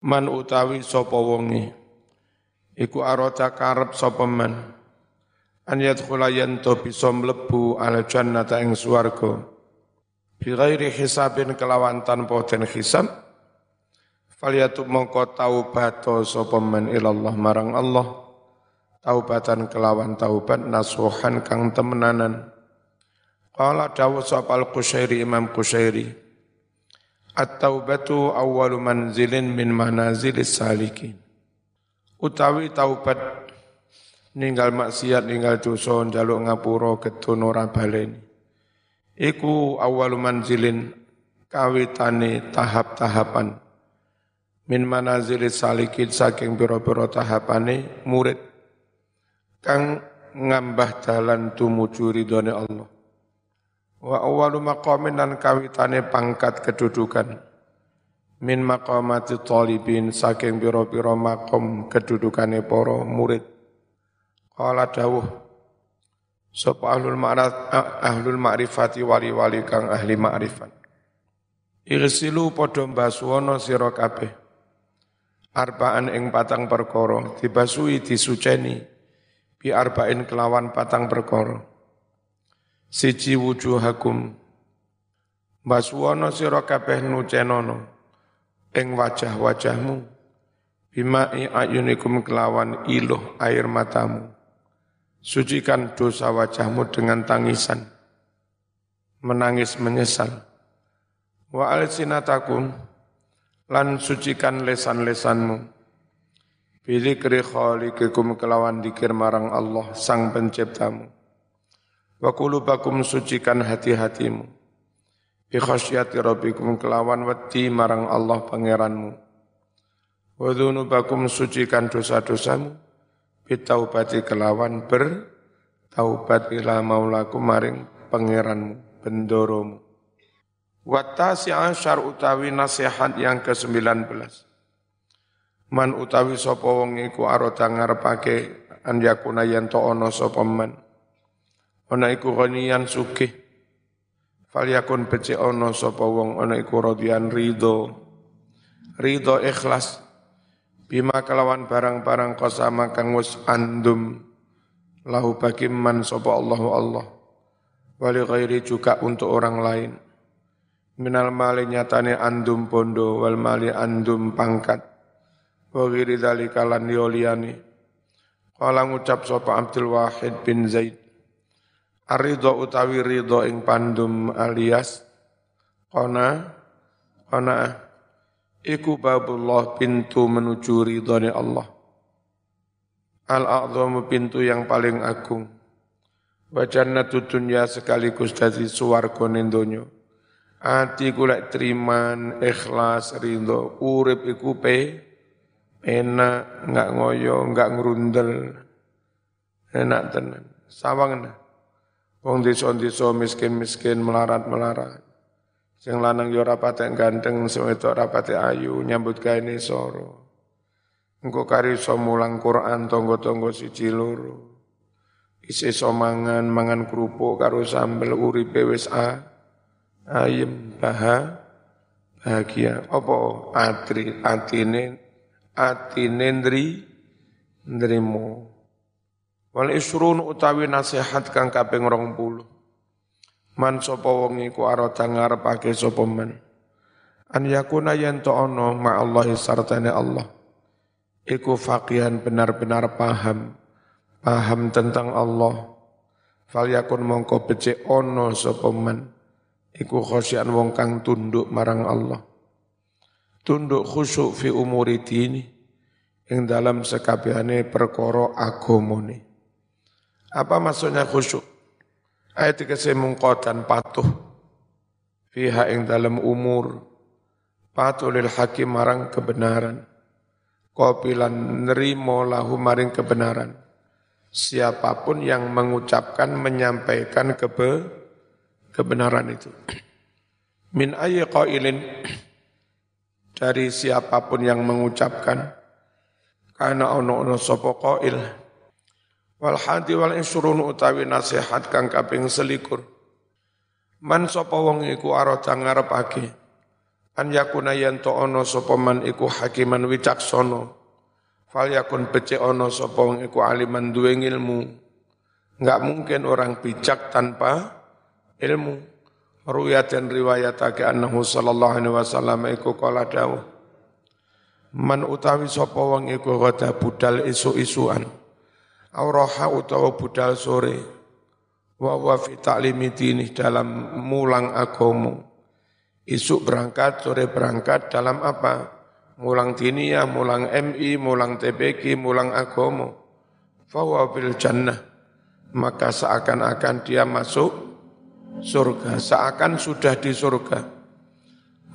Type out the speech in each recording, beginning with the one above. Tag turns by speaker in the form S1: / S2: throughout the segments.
S1: man utawi sapa wonge. Iku arata karep sapa man? An yadkhula yanto bisa mlebu al jannata ing swarga. Bi ghairi hisabin kelawan tanpa den hisab falyatub mongko taubat sapa man ilallah marang Allah. Taubatan kelawan taubat nasuhan kang temenanan. Qala dawu sapa Qushairi Imam Qushairi At-taubatu awwalu manzilin min manazilis salikin. Utawi taubat ninggal maksiat ninggal dosa njaluk ngapura getun ora baleni. Iku awwalu manzilin kawitane tahap-tahapan. Min manazilis salikin saking pira-pira tahapane murid. Kang ngambah dalan tumuju ridhone Allah Wa awalu maqamin dan kawitane pangkat kedudukan. Min maqamati talibin saking biro-biro makom kedudukane poro murid. Qala dawuh. Sopo ahlul ma'rif, ahlul ma'rifati wali-wali kang ahli ma'rifat. Irsilu podo mbasuwono sira kabeh. Arbaan ing patang perkara dibasui disuceni bi arba'in kelawan patang perkara siji wujuhakum. Baswono sira kabeh nucenono ing wajah-wajahmu. Bimai ayunikum kelawan iluh air matamu. Sucikan dosa wajahmu dengan tangisan. Menangis menyesal. Wa alsinatakum lan sucikan lesan-lesanmu. Bilikri khaliqikum kelawan dikir marang Allah sang penciptamu Wa kulubakum sucikan hati-hatimu. Bi khasyati rabbikum kelawan wedi marang Allah pangeranmu. Wa dhunubakum sucikan dosa-dosamu. Bi taubati kelawan ber taubat ila maulakum maring pangeranmu, bendoromu. Watasi asyar utawi nasihat yang ke-19. Man utawi sapa wong iku arota ngarepake an yakuna yen to ana sapa man ana iku ghaniyan sugih. Falyakun becik ana sapa wong ana iku radian ridho. Ridho ikhlas. Bima kelawan barang-barang kosama kang wis andum. Lahu bagi man sapa Allahu Allah. Wali ghairi juga untuk orang lain. Minal mali nyatane andum bondo wal mali andum pangkat. Wa ghairi dzalika lan yoliyani Kala ngucap sapa Abdul Wahid bin Zaid Arido utawi ridho ing pandum alias kona kona iku babullah pintu menuju ridhone Allah. Al-a'zamu pintu yang paling agung. Wa jannatu dunya sekaligus dadi swarga ning donya. Ati kula triman ikhlas ridho urip iku pe enak enggak ngoyo enggak ngrundel enak tenan sawang. Wong desa-desa miskin-miskin melarat-melarat. Sing lanang yo ora patek ganteng, sing wedok ora ayu, nyambut gawe soro. Engko kari iso mulang Quran tonggo-tonggo siji loro. Isi mangan, mangan kerupuk karo sambel uripe wis a ayem baha bahagia. Apa atri atine atine ndri ndrimo. Wal isrun utawi nasihat kang kaping 20. Man sapa wong iku arata ngarepake sapa man. An yakuna yen to ono ma Allah sartane Allah. Iku faqihan benar-benar paham. Paham tentang Allah. Fal yakun mongko becik ono sapa man. Iku khosyan wong kang tunduk marang Allah. Tunduk khusyuk fi umuri dini. Ing dalam sekabehane perkara agamane. Apa maksudnya khusyuk? Ayat dikasih mengkotan patuh. Fiha ing dalam umur. Patuh lil hakim marang kebenaran. Kopilan nerimo lahu maring kebenaran. Siapa pun yang mengucapkan, menyampaikan kebe, kebenaran itu. Min ayyi qailin dari siapa pun yang mengucapkan karena ono-ono sopo qail Wal hadi wal insurun utawi nasihat kang kaping selikur. Man sapa wong iku arata ngarepake an yakuna yanto ono sapa man iku hakiman wicaksana. Fal yakun becik ono sapa wong iku aliman duwe ilmu enggak mungkin orang bijak tanpa ilmu. Ruyat dan riwayatake annahu sallallahu alaihi wasallam iku kala dawuh man utawi sapa wong iku gada budal isu-isuan auraha utawa budal sore wa wa fi ta'limi dini dalam mulang agomo Isuk berangkat, sore berangkat dalam apa? Mulang diniyah, mulang MI, mulang TBK, mulang agomo. Fawa bil jannah. Maka seakan-akan dia masuk surga. Seakan sudah di surga.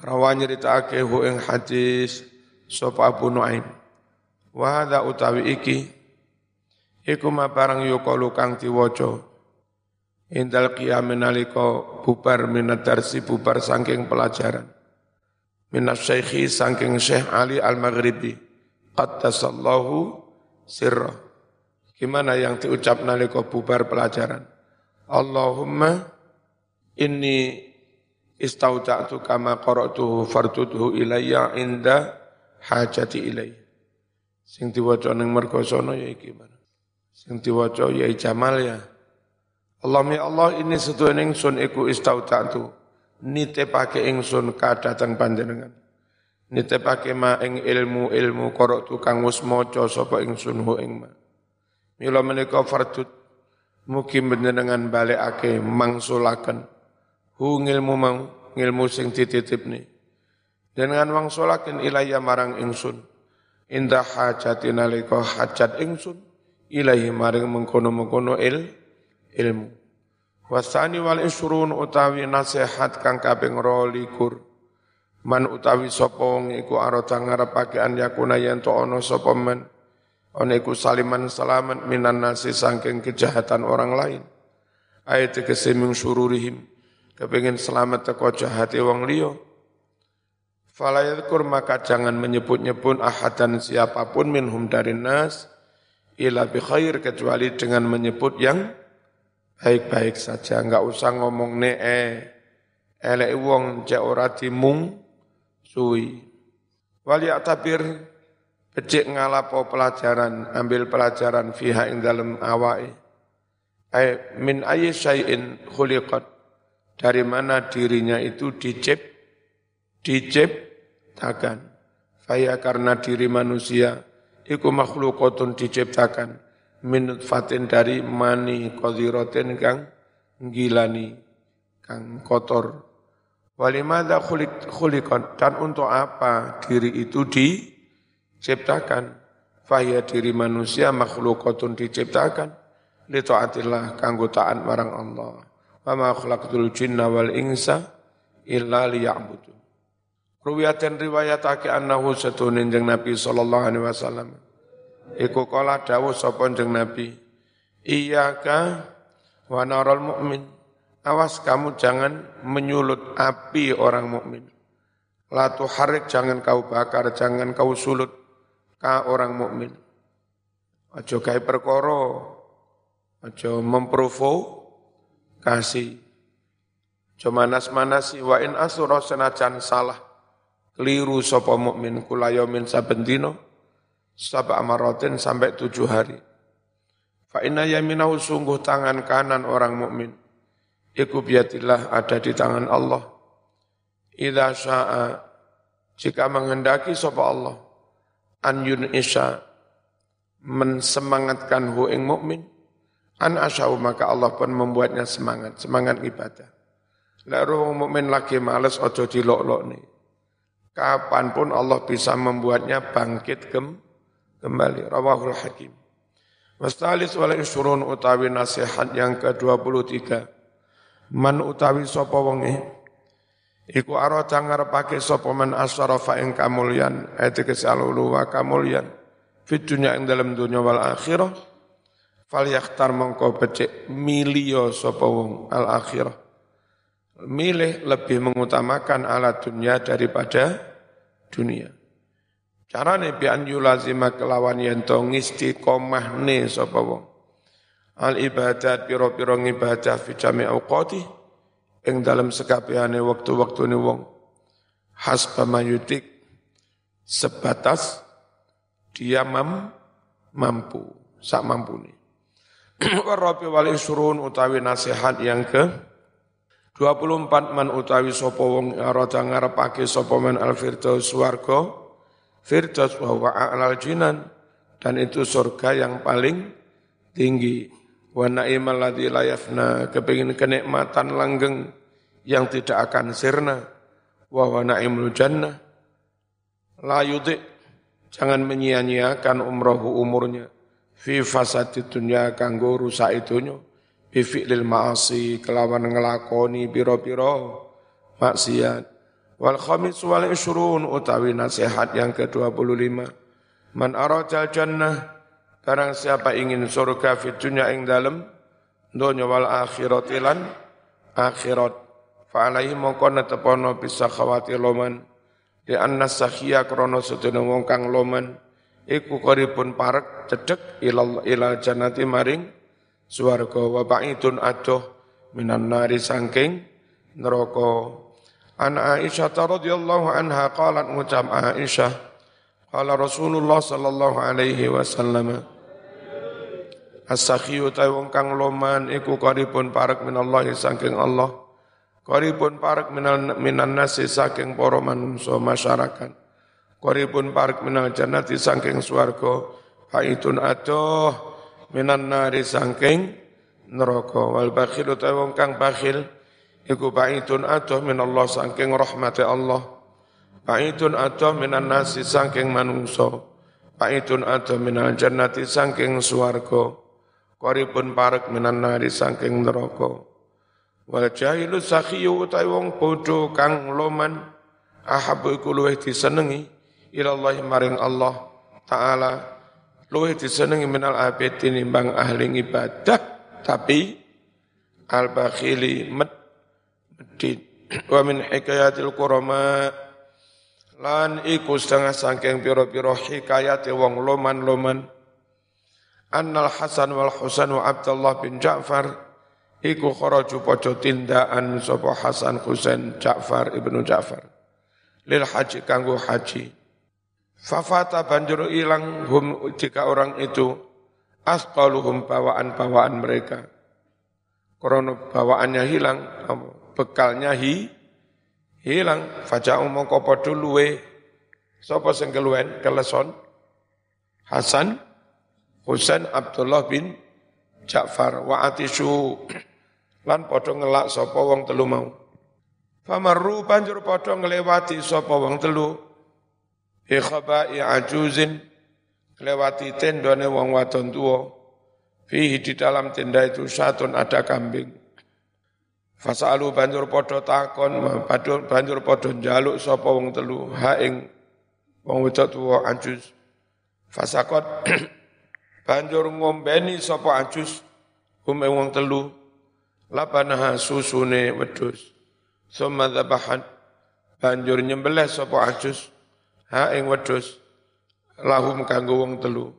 S1: Rawanya ditake hu ing hadis sapa Abu Nuaim. Wa utawi iki iku ma barang yukalu kang diwaca Indal qiyamin nalika bubar minat darsi bubar saking pelajaran. Minas syekhi saking Syekh Ali Al-Maghribi. Qaddasallahu sirra. Gimana yang diucap nalika bubar pelajaran? Allahumma inni istauda'tu kama qara'tuhu fardudhu ilayya inda hajati ilayya. Sing diwaca ning mergosono ya iki? Sing diwaca ya Jamal ya. Allah ya Allah ini setuan ingsun iku istautatu. Nitepake ingsun kadatan panjenengan. Nitepake ma ing ilmu-ilmu korok tukang wis maca sapa ingsun ho ing ma. Mila menika fardut mugi panjenengan balekake mangsulaken hu ngilmu mau ngilmu sing dititipne. Dengan wangsulaken ilaya marang ingsun. Indah hajatin nalika hajat ingsun ilahi maring mengkono-mengkono il ilmu. Wasani wal isrun utawi nasihat kang kaping 22. Man utawi sapa wong iku arata ngarepake an yakuna yen to ana sapa men ana iku saliman selamat minan nasi saking kejahatan orang lain. Ayat keseming sururihim kepingin selamat teko jahate wong liya. Fala maka jangan menyebut-nyebut ahadan siapa pun minhum dari nas ila bi khair kecuali dengan menyebut yang baik-baik saja, enggak usah ngomong ne eh, elek wong cek ora dimung suwi. Wali tabir becik ngalapo pelajaran, ambil pelajaran fiha ing dalam awai. Ay, min ayi syai'in khuliqat. Dari mana dirinya itu dicip, diciptakan. Faya karena diri manusia, iku makhlukotun diciptakan min fatin dari mani qadiratin kang gilani kang kotor. Walimada khulik khulikan dan untuk apa diri itu diciptakan? Fahya diri manusia makhlukatun diciptakan. Li taatillah kanggo taat marang Allah. Wa ma khalaqtul jinna wal insa illa liya'budun Ruwiyatan riwayatake annahu satunin jeng Nabi sallallahu alaihi wasallam Iku kala dawuh sapa jeng Nabi, Iyaka wa naral mukmin. Awas kamu jangan menyulut api orang mukmin. La tuharik jangan kau bakar, jangan kau sulut ka orang mukmin. Aja gawe perkara, aja memprovokasi. Aja manas-manasi wa in asura senajan salah. Keliru sapa mukmin kula yamin saben dina sab'a maratin sampai tujuh hari. Fa inna yaminahu sungguh tangan kanan orang mukmin. Iku biatillah ada di tangan Allah. Idza sya'a jika menghendaki sapa Allah an isya mensemangatkan hu ing mukmin an asyau maka Allah pun membuatnya semangat, semangat ibadah. Lalu orang mukmin lagi males ojo dilok-lok nih. Kapan pun Allah bisa membuatnya bangkit kem, kembali. Rawahul hakim. Wastalis wal isurun utawi nasihat yang ke-23 man utawi sapa wonge iku arata ngarepake sapa man asyarafa ing kamulyan. Ayat kesalulu wa kamulyan. Fit dunya ing dalam dunya wal akhirah. Fal yakhtar mongko becik milio sapa wong al akhirah milih lebih mengutamakan alat dunia daripada dunia Carane bi an yulazima kelawan yen to ne sapa wong. Al ibadat piro-piro ibadah fi jami awqati ing dalam sekabehane waktu-waktune wong. hasba mayutik sebatas dia mam, mampu, sak mampu nih. Warabi wal isrun utawi nasihat yang ke 24 man utawi sapa wong arata ngarepake sapa man al firdaus swarga firdaus wa a'lal jinan dan itu surga yang paling tinggi. Wa na'imal ladzi la yafna kepengin kenikmatan langgeng yang tidak akan sirna. Wa wa na'imul jannah. La yudhi jangan menyia-nyiakan umrohu umurnya. Fi fasadi dunya kanggo rusak itunya bifi'lil ma'asi kelawan ngelakoni piro-piro maksiat. Wal khamis wal ishrun utawi nasihat yang ke-25 man arajal jannah barang siapa ingin surga fi dunya ing dalem donya wal akhirat lan akhirat. Fa alaihi mongko netepono bisa khawati loman. Di anna sakhia krono sedene wong kang loman. Iku qaribun parek cedek ilal ilal jannati maring swarga wa ba'idun adoh minan nari sangking neraka. An Aisyah radhiyallahu anha qalat ngucap Aisyah qala Rasulullah sallallahu alaihi wasallam As-sakhiyu wong kang loman iku qaribun parek minallahi saking Allah qaribun parek minal minan nasi saking para manungsa masyarakat qaribun parek minal jannati saking swarga. Faitun adoh minan nari sangking neraka. Wal bakhil utawa wong kang bakhil iku baitun atuh min Allah sangking rahmati Allah. Baitun atuh minan nasi sangking manungsa. Baitun atuh minal jannati sangking swarga. Qaribun parek minan nari sangking neraka. Wal jahilu sakhiyu utawa wong bodho kang loman ahabu iku luwih disenengi ila Allah maring Allah taala luwih disenengi minal abid tinimbang ahli ibadah tapi al bakhili med medit. Wa min hikayatil kurama lan iku setengah sangking piro-piro hikayat wong loman-loman. Annal Hasan wal Husain wa Abdullah bin Ja'far iku kharaju padha tindaan sapa Hasan Husain Ja'far ibnu Ja'far. Lil haji kanggo haji Fafata banjur hilang hum jika orang itu asqaluhum bawaan-bawaan mereka. Krono bawaannya hilang, bekalnya hi, hilang. Faja'u mongko padha luwe. Sapa sing keluwen keleson? Hasan Husain Abdullah bin Ja'far wa atishu lan padha ngelak sapa wong telu mau. Famarru banjur padha nglewati sapa wong telu ikhabai ajuzin lewati tendone wong wadon tua fihi di dalam tenda itu satun ada kambing. Fasalu banjur podo takon banjur podo jaluk sapa wong telu ha ing wong wedok tuwa ajuz. Fasakot banjur ngombeni sapa ajuz ume wong telu. Lapanaha susune wedhus. Summa dzabahan banjur nyembelih sapa ajuz ha ing wedhus lahum kanggo wong telu.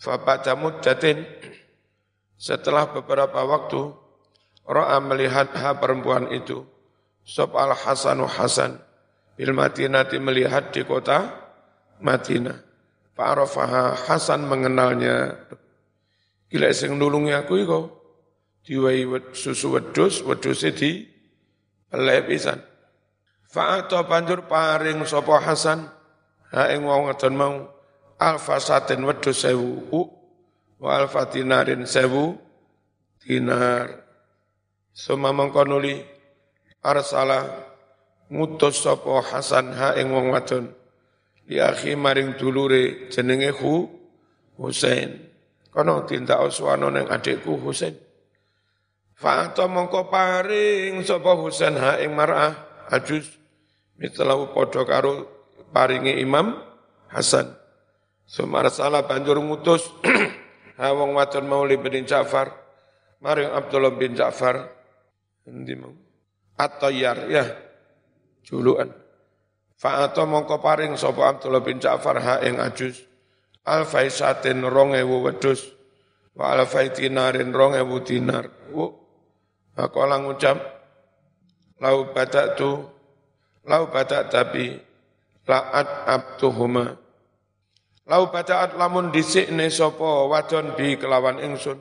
S1: Fa muddatin setelah beberapa waktu Ra'a melihat ha perempuan itu Sob al Hasanu Hasan bil Madinati melihat di kota Madinah. Fa'arafaha Hasan mengenalnya. Gila sing nulungi aku iko Diwai susu wedus, wedus di pelai pisan. Fa'ata banjur paring sopo Hasan ha ing wong ngedon mau alfa satin wedhus sewu wa alfa dinarin sewu dinar. Suma mengkonuli arsala ngutus sapa Hasan ha ing wong wadon li akhi maring dulure jenenge Hu Husain. Kono tindak uswano ning adikku Husain. Fa'ata mongko paring sapa Husain ha ing mar'ah ajus mitlau padha karo paringi Imam Hasan. Sumar salah banjur ngutus Hawang wadon Mauli bin Ja'far. Maring Abdullah bin Ja'far. Endi mau? At-Tayyar ya. Julukan. Fa'ata mongko paring sapa Abdullah bin Ja'far ha ing ajus. Al faisatin rongewu wedus wa al faitinarin rongewu dinar. Wo, Maka ngucap lau tu lau badak tapi laat abtuhuma. Lau badaat lamun disikne sapa wadon bi kelawan ingsun.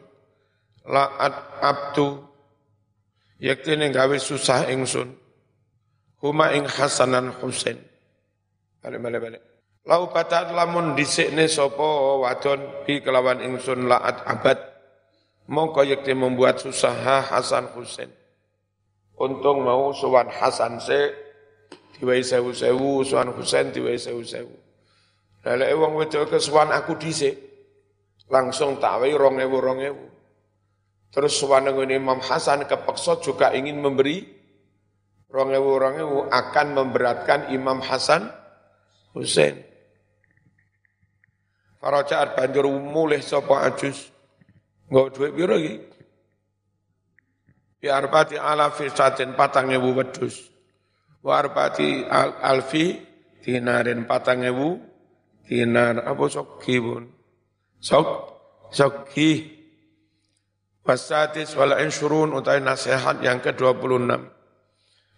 S1: Laat abtu. Yektene gawe susah ingsun. Huma ing Hasanan Husain. Balik balik balik. Lau badaat lamun disikne sapa wadon bi kelawan ingsun laat abad. Mongko yekti membuat susah Hasan Husain. Untung mau suwan Hasan se diwai sewu-sewu, suan Husain diwai sewu-sewu. Lele wong wedok kesuwan aku dhisik. Langsung tak wae rong ewu rong ewu. Terus suwan dengan Imam Hasan kepeksa juga ingin memberi rong ewu rong ewu akan memberatkan Imam Hasan Husain. Farajaat banjur mulih sapa ajus. Nggo dhuwit piro iki? Biar pati ala fisatin patang ewu wa arba'ati al alfi dinarin patang ewu dinar apa sokki pun. Sok sokki wasatis wala insurun utawi nasihat yang ke-26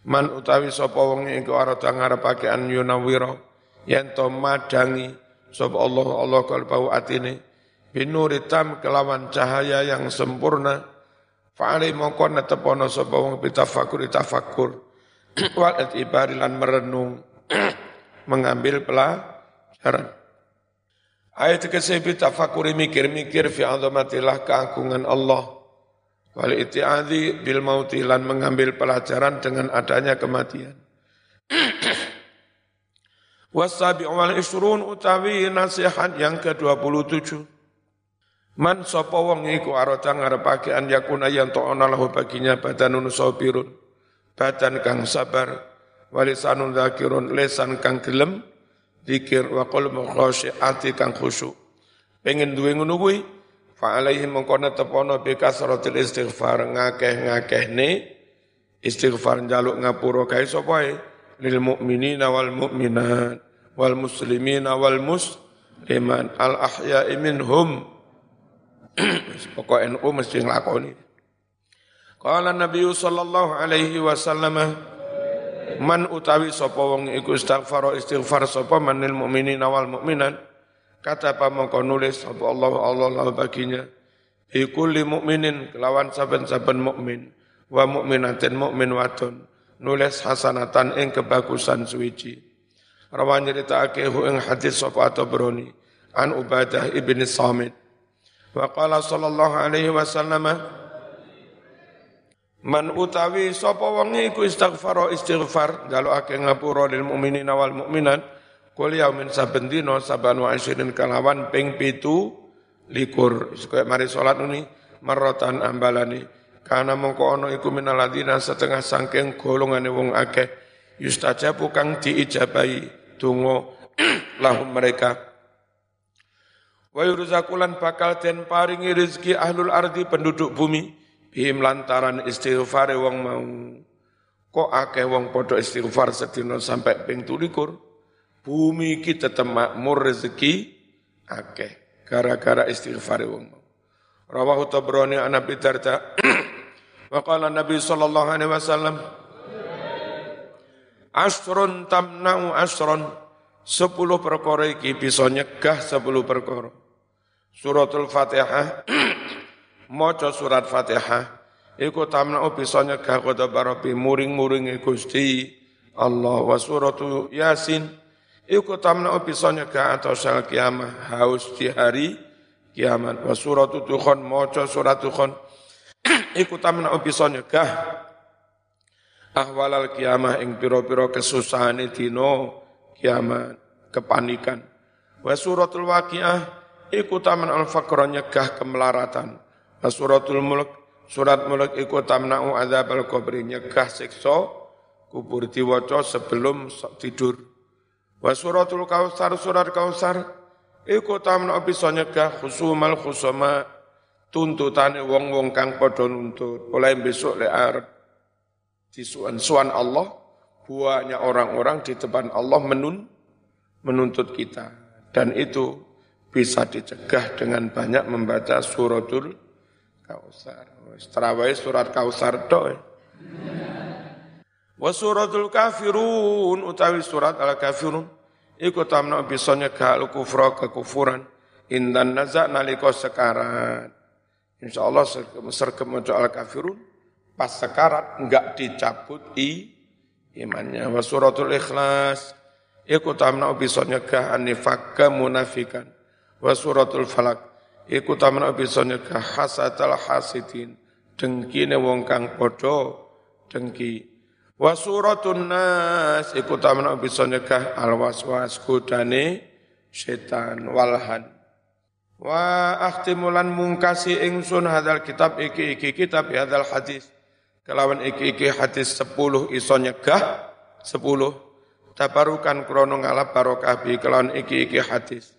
S1: man utawi sapa wong iku arata ngarepake an yunawira yen to madangi sapa Allah Allah kalbau atine. Binuri tam kelawan cahaya yang sempurna. Fa'ali mongko netepono sapa wong bitafakur tafakur wal itibari lan merenung mengambil pelajaran. Ayat ke-9 tafakuri mikir-mikir fi azamatillah keagungan Allah. Wal iti'adhi bil mauti lan mengambil pelajaran dengan adanya kematian. Wasabi wal isrun utawi nasihat yang ke-27. Man sapa wong iku arata ngarepake an yakuna yang ta'ana lahu baginya badanun sabirun badan kang sabar walisanun zakirun lesan kang gelem zikir wa qalbu ati kang khusyuk. Pengen duwe ngono kuwi fa alaihi mengkona tepono bi kasratil istighfar ngakeh-ngakehne istighfar njaluk ngapura kae sapa lil mu'minina wal mu'minat wal muslimina wal musliman al ahya'i minhum. Pokok NU mesti nglakoni Qala Nabi sallallahu alaihi wasallam man utawi sapa wong iku istighfar istighfar sapa manil mukminin wal mukminat kata apa mongko nulis sapa Allah Allah lahu baginya. Fi kulli mukminin kelawan saben-saben mukmin wa mukminatin mukmin wadon. Nulis hasanatan ing kebagusan suwiji. Rawan nyritakake hu ing hadis sapa atau broni an Ubadah ibni Samit. Wa qala sallallahu alaihi wasallam Man utawi sapa wong iku istighfar istighfar jalukake ngapura lil mukminina wal mukminat kul yaumin saben dina saban wa asyirin kalawan ping pitu likur. Kaya mari salat ini marratan ambalani. Karena mongko ana iku minaladina setengah sangking golongane wong akeh yustajabu kang diijabahi donga lahum mereka. Wa yurzakulan bakal den paringi rezeki ahlul ardi penduduk bumi bihim lantaran istighfar wong mau. Kok akeh wong padha istighfar sedina sampai ping 17 bumi iki tetep makmur rezeki akeh gara-gara istighfar wong mau. Rawahu tabrani an Abi Darda. Nabi sallallahu alaihi wasallam asrun tamna'u asrun. Sepuluh perkara iki bisa nyegah sepuluh perkara. Suratul Fatihah maca surat Fatihah. Iku tamna'u bisa nyegah ghadabarobi muring-muringi Gusti Allah. Wa suratu Yasin. Iku tamna'u bisa nyegah atau sal kiamah. Haus di hari kiamat. Wa suratu Tukhon maca surat Tukhon iku tamna'u bisa nyegah ahwalal kiamah ing piro-piro kesusahane dino kiamat. Kepanikan. Wa suratul waqiah. Iku taman al-faqra nyegah kemelaratan Suratul Mulk surat Mulk iku tamna'u adzabal qabri nyegah siksa kubur diwaca sebelum tidur. Wa suratul Kautsar surat Kautsar iku tamna'u bisa nyegah khusumal khusuma tuntutane wong-wong kang padha nuntut. Oleh besok le arep disuan-suan Allah banyak orang-orang di depan Allah menun menuntut kita dan itu bisa dicegah dengan banyak membaca suratul Kausar. Terawih surat Kausar tok. Wa suratul kafirun utawi surat al-kafirun iku tamna bisa nyegah al-kufra kekufuran indan nazak nalika sekarat. Insyaallah sergem maca al-kafirun pas sekarat enggak dicabut i imannya. Wa suratul ikhlas iku tamna bisa nyegah anifak kemunafikan. Wa suratul falak iku tamna bisa nyegah hasatal hasidin dengkine wong kang padha dengki Wa suratun nas iku tamna bisa nyegah al waswas kudane setan walhan. Wa akhtimulan mungkasi ingsun hadal kitab iki iki kitab hadal hadis. Kelawan iki iki hadis sepuluh iso nyegah sepuluh. Tabarukan krono ngalap barokah bi kelawan iki iki hadis.